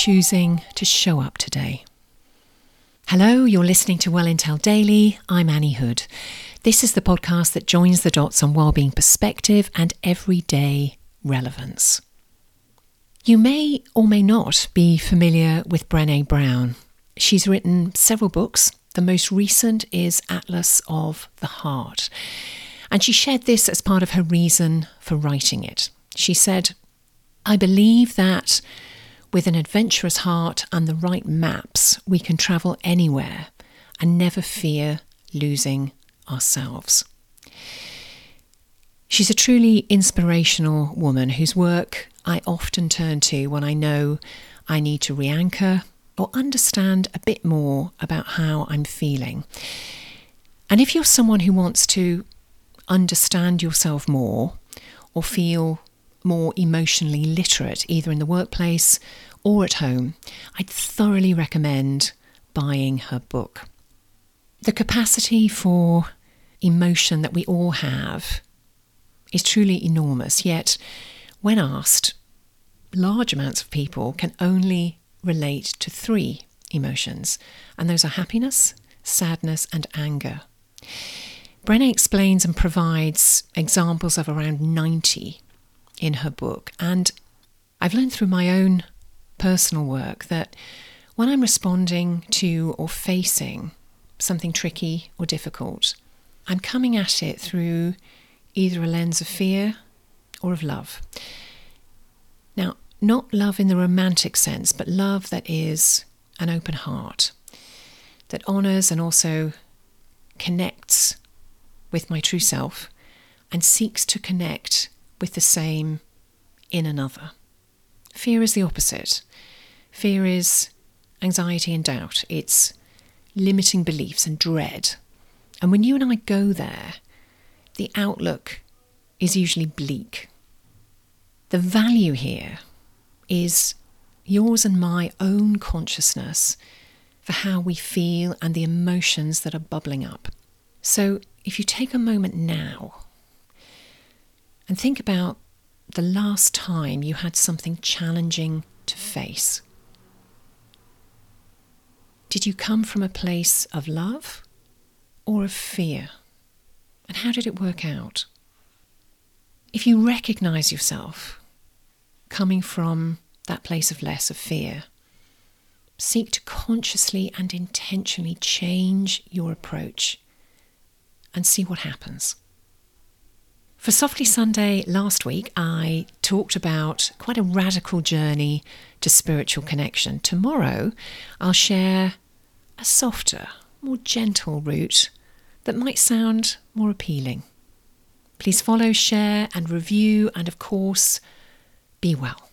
choosing to show up today. Hello, you're listening to Well Intel Daily. I'm Annie Hood. This is the podcast that joins the dots on wellbeing perspective and everyday relevance. You may or may not be familiar with Brene Brown. She's written several books. The most recent is Atlas of the Heart. And she shared this as part of her reason for writing it. She said, I believe that with an adventurous heart and the right maps, we can travel anywhere and never fear losing ourselves. She's a truly inspirational woman whose work I often turn to when I know I need to re anchor or understand a bit more about how I'm feeling. And if you're someone who wants to understand yourself more or feel more emotionally literate, either in the workplace or at home, I'd thoroughly recommend buying her book. The capacity for emotion that we all have is truly enormous, yet, when asked, large amounts of people can only relate to three emotions, and those are happiness, sadness, and anger. Brené explains and provides examples of around 90 in her book, and I've learned through my own personal work that when I'm responding to or facing something tricky or difficult, I'm coming at it through either a lens of fear or of love. Now, not love in the romantic sense, but love that is an open heart, that honours and also connects with my true self and seeks to connect with the same in another. Fear is the opposite. Fear is anxiety and doubt, it's limiting beliefs and dread. And when you and I go there, the outlook is usually bleak. The value here is yours and my own consciousness for how we feel and the emotions that are bubbling up. So, if you take a moment now and think about the last time you had something challenging to face. Did you come from a place of love or of fear? And how did it work out? If you recognize yourself coming from that place of less of fear, seek to consciously and intentionally change your approach and see what happens. For Softly Sunday last week, I talked about quite a radical journey to spiritual connection. Tomorrow, I'll share a softer, more gentle route that might sound more appealing. Please follow, share, and review, and of course, be well.